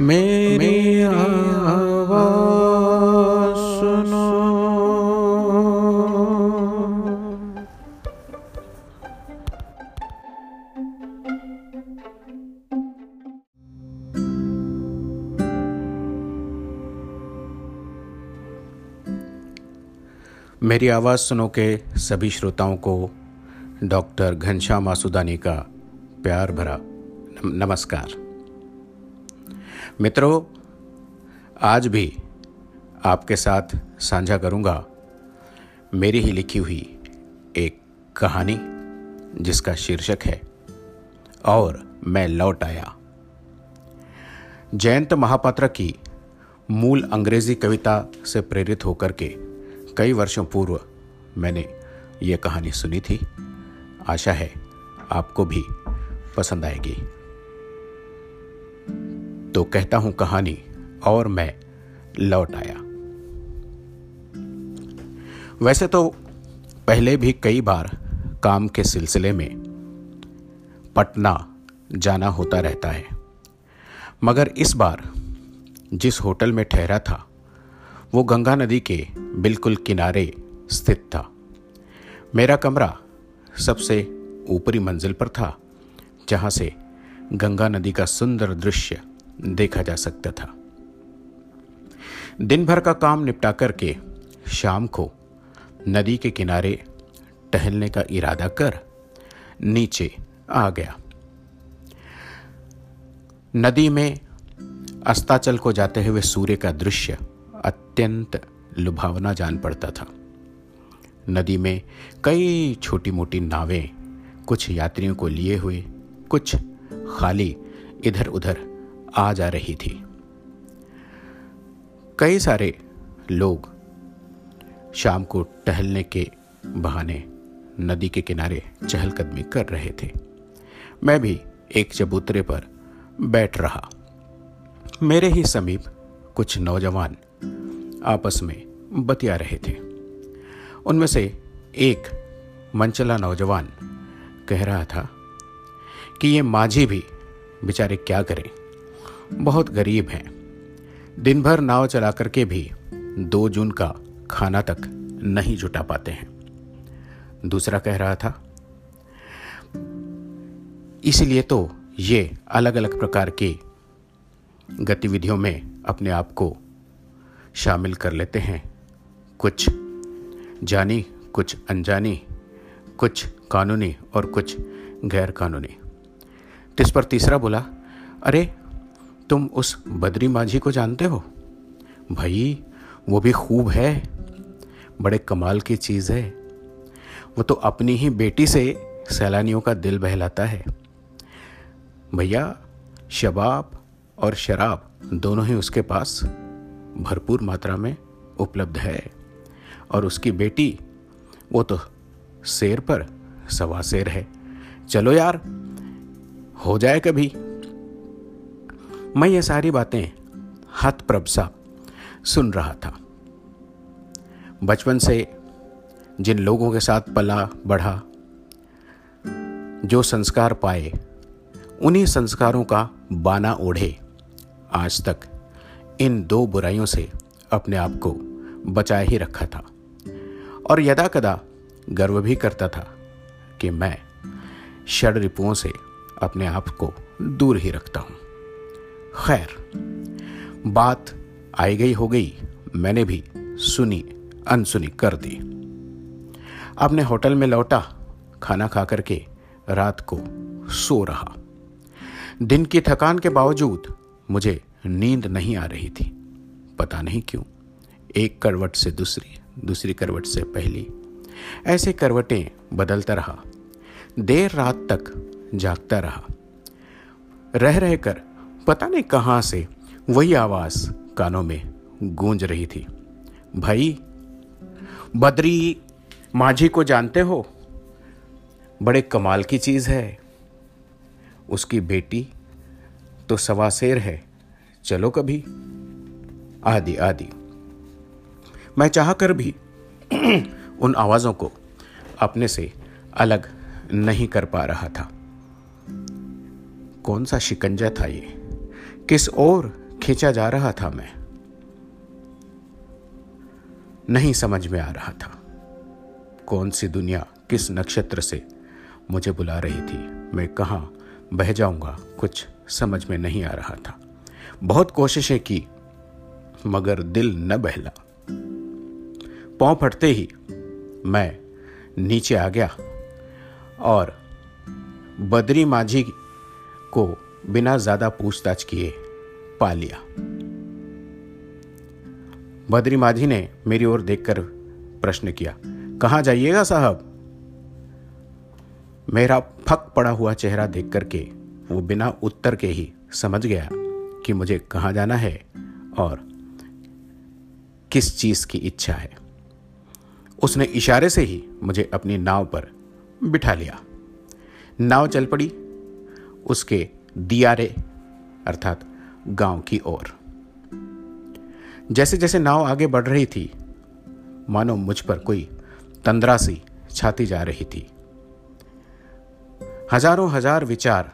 मेरी आवाज़ सुनो। मेरी आवाज़ सुनो के सभी श्रोताओं को डॉक्टर घनश्याम आसुदानी का प्यार भरा नमस्कार। मित्रों, आज भी आपके साथ साझा करूँगा मेरी ही लिखी हुई एक कहानी, जिसका शीर्षक है, और मैं लौट आया। जयंत महापात्र की मूल अंग्रेज़ी कविता से प्रेरित होकर के कई वर्षों पूर्व मैंने ये कहानी सुनी थी। आशा है आपको भी पसंद आएगी। तो कहता हूँ कहानी, और मैं लौट आया। वैसे तो पहले भी कई बार काम के सिलसिले में पटना जाना होता रहता है, मगर इस बार जिस होटल में ठहरा था, वो गंगा नदी के बिल्कुल किनारे स्थित था। मेरा कमरा सबसे ऊपरी मंजिल पर था, जहाँ से गंगा नदी का सुंदर दृश्य देखा जा सकता था। दिन भर का काम निपटा करके शाम को नदी के किनारे टहलने का इरादा कर नीचे आ गया। नदी में अस्ताचल को जाते हुए सूर्य का दृश्य अत्यंत लुभावना जान पड़ता था। नदी में कई छोटी मोटी नावें कुछ यात्रियों को लिए हुए, कुछ खाली इधर उधर आ जा रही थी। कई सारे लोग शाम को टहलने के बहाने नदी के किनारे चहलकदमी कर रहे थे। मैं भी एक चबूतरे पर बैठ रहा। मेरे ही समीप कुछ नौजवान आपस में बतिया रहे थे। उनमें से एक मंचला नौजवान कह रहा था कि ये माझी भी बेचारे क्या करें? बहुत गरीब हैं। दिन भर नाव चला करके भी दो जून का खाना तक नहीं जुटा पाते हैं। दूसरा कह रहा था, इसलिए तो ये अलग अलग प्रकार की गतिविधियों में अपने आप को शामिल कर लेते हैं। कुछ जानी, कुछ अनजानी, कुछ कानूनी और कुछ गैर कानूनी तिस पर तीसरा बोला, अरे तुम उस बद्री माझी को जानते हो? भाई, वो भी खूब है। बड़े कमाल की चीज़ है। वो तो अपनी ही बेटी से सैलानियों का दिल बहलाता है। भैया, शबाब और शराब दोनों ही उसके पास भरपूर मात्रा में उपलब्ध है। और उसकी बेटी, वो तो शेर पर सवा शेर है। चलो यार, हो जाए कभी। मैं ये सारी बातें हत प्रभसा सुन रहा था। बचपन से जिन लोगों के साथ पला बढ़ा, जो संस्कार पाए, उन्हीं संस्कारों का बाना ओढ़े। आज तक इन दो बुराइयों से अपने आप को बचाए ही रखा था। और यदा कदा गर्व भी करता था कि मैं षड रिपुओं से अपने आप को दूर ही रखता हूँ। खैर, बात आई गई हो गई, मैंने भी सुनी, अनसुनी कर दी। अपने होटल में लौटा, खाना खा करके रात को सो रहा। दिन की थकान के बावजूद मुझे नींद नहीं आ रही थी। पता नहीं क्यों, एक करवट से दूसरी दूसरी करवट से पहली, ऐसे करवटें बदलता रहा। देर रात तक जागता रहा। रह रहकर पता नहीं कहाँ से वही आवाज़ कानों में गूंज रही थी। भाई, बद्री, माझी को जानते हो? बड़े कमाल की चीज़ है। उसकी बेटी तो सवा शेर है। चलो कभी। आदि आदि। मैं चाह कर भी उन आवाज़ों को अपने से अलग नहीं कर पा रहा था। कौन सा शिकंजा था ये? किस ओर खींचा जा रहा था मैं? नहीं समझ में आ रहा था। कौन सी दुनिया किस नक्षत्र से मुझे बुला रही थी? मैं कहाँ बह जाऊँगा? कुछ समझ में नहीं आ रहा था। बहुत कोशिशें की, मगर दिल न बहला। पाँव फटते ही मैं नीचे आ गया और बद्री माझी को बिना ज़्यादा पूछताछ किए पा लिया। बद्री माझी ने मेरी ओर देखकर प्रश्न किया, कहाँ जाइएगा साहब? मेरा फक पड़ा हुआ चेहरा देख करके वो बिना उत्तर के ही समझ गया कि मुझे कहाँ जाना है और किस चीज़ की इच्छा है। उसने इशारे से ही मुझे अपनी नाव पर बिठा लिया। नाव चल पड़ी, उसके दियारे अर्थात गाँव की ओर। जैसे जैसे नाव आगे बढ़ रही थी, मानो मुझ पर कोई तंद्रा सी छाती जा रही थी। हज़ारों हज़ार विचार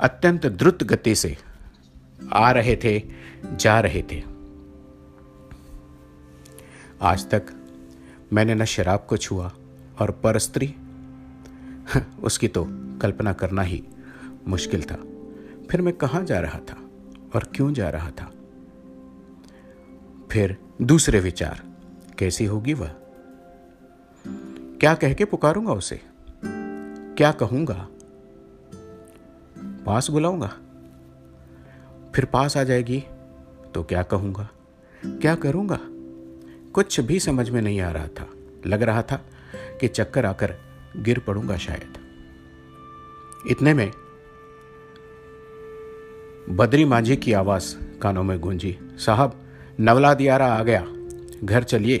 अत्यंत द्रुत गति से आ रहे थे, जा रहे थे। आज तक मैंने न शराब को छुआ और पर स्त्री उसकी तो कल्पना करना ही मुश्किल था। फिर मैं कहाँ जा रहा था और क्यों जा रहा था? फिर दूसरे विचार, कैसी होगी वह? क्या कह के पुकारूँगा उसे? क्या कहूँगा? पास बुलाऊँगा। फिर पास आ जाएगी तो क्या कहूँगा? क्या करूँगा? कुछ भी समझ में नहीं आ रहा था। लग रहा था कि चक्कर आकर गिर पड़ूँगा शायद। इतने में बद्री मांझी की आवाज़ कानों में गूंजी, साहब नवला दियारा आ गया, घर चलिए।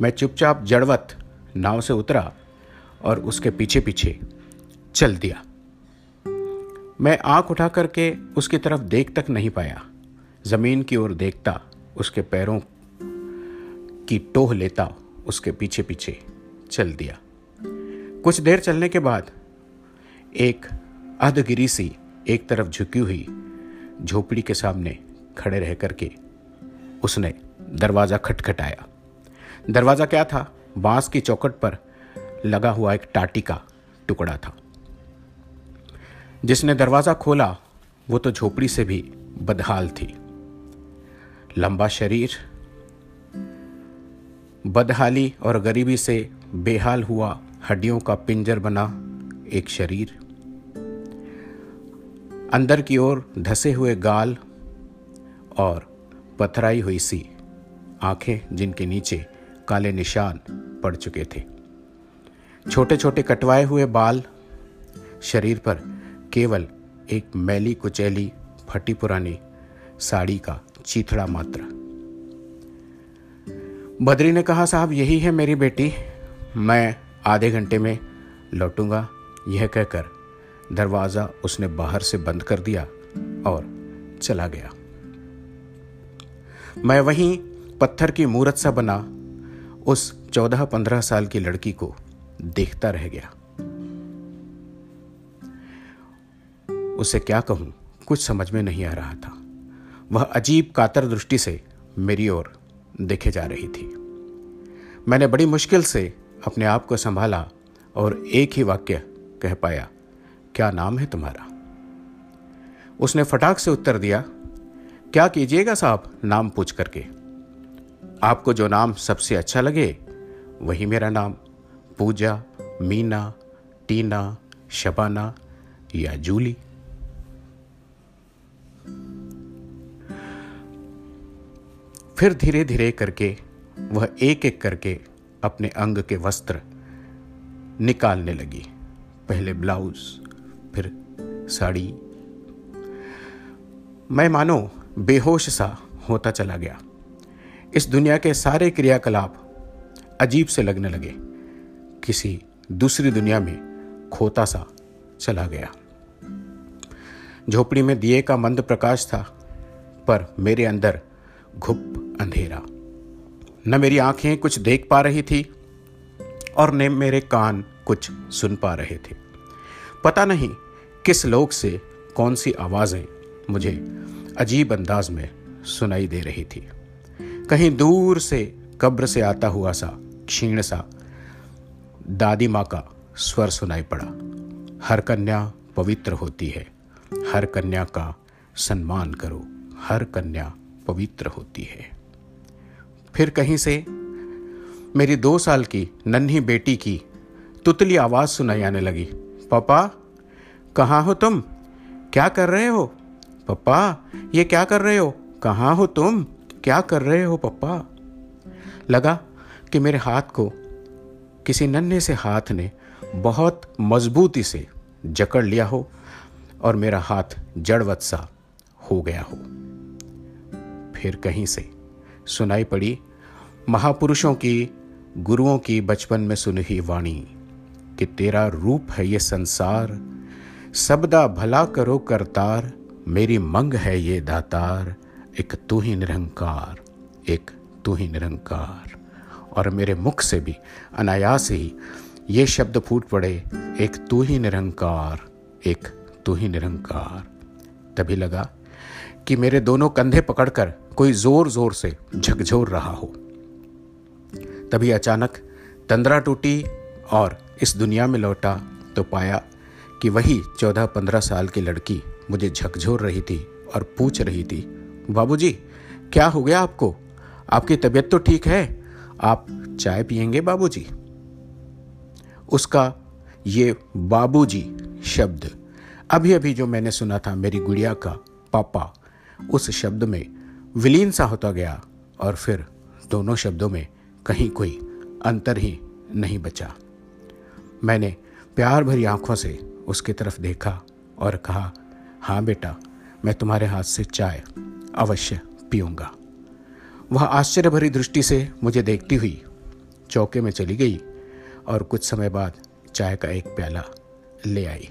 मैं चुपचाप जड़वत नाव से उतरा और उसके पीछे पीछे चल दिया। मैं आँख उठा करके उसकी तरफ़ देख तक नहीं पाया। ज़मीन की ओर देखता, उसके पैरों की टोह लेता, उसके पीछे पीछे चल दिया। कुछ देर चलने के बाद एक अधगिरी सी एक तरफ़ झुकी हुई झोपड़ी के सामने खड़े रह करके उसने दरवाज़ा खटखटाया। दरवाज़ा क्या था? बाँस की चौकट पर लगा हुआ एक टाटी का टुकड़ा था। जिसने दरवाज़ा खोला, वो तो झोपड़ी से भी बदहाल थी। लंबा शरीर, बदहाली और गरीबी से बेहाल हुआ, हड्डियों का पिंजर बना एक शरीर। अंदर की ओर धसे हुए गाल और पथराई हुई सी आँखें जिनके नीचे काले निशान पड़ चुके थे। छोटे छोटे कटवाए हुए बाल शरीर पर केवल एक मैली कुचैली फटी पुरानी साड़ी का चीथड़ा मात्र। बद्री ने कहा, साहब, यही है मेरी बेटी। मैं आधे घंटे में लौटूँगा। यह कहकर दरवाज़ा उसने बाहर से बंद कर दिया और चला गया। मैं वहीं पत्थर की मूर्त सा बना उस चौदह पंद्रह साल की लड़की को देखता रह गया। उसे क्या कहूँ? कुछ समझ में नहीं आ रहा था। वह अजीब कातर दृष्टि से मेरी ओर देखे जा रही थी। मैंने बड़ी मुश्किल से अपने आप को संभाला और एक ही वाक्य कह पाया, क्या नाम है तुम्हारा? उसने फटाक से उत्तर दिया, क्या कीजिएगा साहब नाम पूछ करके? आपको जो नाम सबसे अच्छा लगे, वही मेरा नाम। पूजा, मीना, टीना, शबाना या जूली। फिर धीरे धीरे करके, वह एक एक करके अपने अंग के वस्त्र निकालने लगी। पहले ब्लाउज, फिर साड़ी। मैं मानो, बेहोश सा होता चला गया। इस दुनिया के सारे क्रियाकलाप अजीब से लगने लगे। किसी दूसरी दुनिया में खोता सा चला गया। झोपड़ी में दिए का मंद प्रकाश था, पर मेरे अंदर घुप अंधेरा। न मेरी आँखें कुछ देख पा रही थी, और न मेरे कान कुछ सुन पा रहे थे। पता नहीं किस लोक से कौन सी आवाज़ें मुझे अजीब अंदाज में सुनाई दे रही थी। कहीं दूर से कब्र से आता हुआ सा, क्षीण सा, दादी माँ का स्वर सुनाई पड़ा। हर कन्या पवित्र होती है, हर कन्या का सम्मान करो, हर कन्या पवित्र होती है। फिर कहीं से, मेरी दो साल की नन्ही बेटी की तुतली आवाज़ सुनाई आने लगी। पापा, कहाँ हो तुम? क्या कर रहे हो? पप्पा ये क्या कर रहे हो? कहाँ हो तुम? क्या कर रहे हो पप्पा लगा कि मेरे हाथ को किसी नन्हे से हाथ ने बहुत मजबूती से जकड़ लिया हो और मेरा हाथ जड़वत सा हो गया हो। फिर कहीं से सुनाई पड़ी। महापुरुषों की, गुरुओं की बचपन में सुनी वाणी कि तेरा रूप है ये संसार, सबदा भला करो करतार, मेरी मंग है ये दातार, एक तू ही निरंकार, एक तू ही निरंकार। और मेरे मुख से भी, अनायास ही, ये शब्द फूट पड़े, एक तू ही निरंकार, एक तू ही निरंकार। तभी लगा कि मेरे दोनों कंधे पकड़कर कोई ज़ोर ज़ोर से झकझोर रहा हो। तभी अचानक तंद्रा टूटी और इस दुनिया में लौटा तो पाया कि वही चौदह पंद्रह साल की लड़की मुझे झकझोर रही थी और पूछ रही थी, बाबूजी, क्या हो गया आपको? आपकी तबीयत तो ठीक है? आप चाय पियेंगे, बाबूजी? उसका ये बाबूजी शब्द अभी अभी जो मैंने सुना था मेरी गुड़िया का पापा उस शब्द में विलीन सा होता गया और फिर दोनों शब्दों में कहीं कोई अंतर ही नहीं बचा। मैंने प्यार भरी आँखों से उसकी तरफ़ देखा और कहा हाँ बेटा, मैं तुम्हारे हाथ से चाय अवश्य पीऊँगा। वह आश्चर्य भरी दृष्टि से मुझे देखती हुई चौके में चली गई और कुछ समय बाद चाय का एक प्याला ले आई।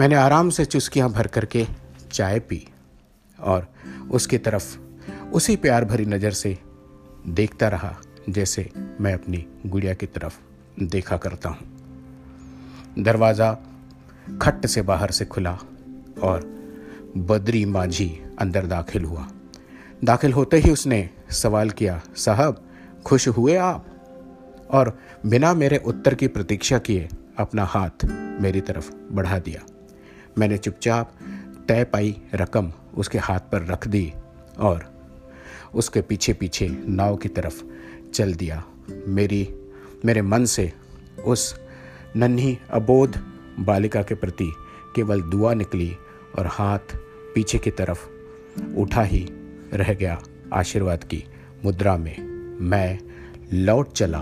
मैंने आराम से चुस्कियाँ भर करके चाय पी और उसकी तरफ़ उसी प्यार भरी नज़र से देखता रहा, जैसे मैं अपनी गुड़िया की तरफ़ देखा करता हूँ। दरवाज़ा खट्ट से बाहर से खुला और बद्री माझी अंदर दाखिल हुआ। दाखिल होते ही उसने सवाल किया, साहब, खुश हुए आप? और बिना मेरे उत्तर की प्रतीक्षा किए अपना हाथ मेरी तरफ़ बढ़ा दिया। मैंने चुपचाप तय पाई रकम उसके हाथ पर रख दी और उसके पीछे पीछे नाव की तरफ़ चल दिया। मेरी, मेरे मन से उस नन्ही अबोध बालिका के प्रति केवल दुआ निकली और हाथ पीछे की तरफ़ उठा ही रह गया आशीर्वाद की मुद्रा में। मैं लौट चला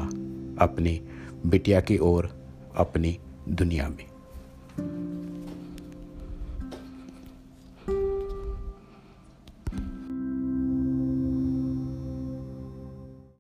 अपनी बिटिया की ओर अपनी दुनिया में।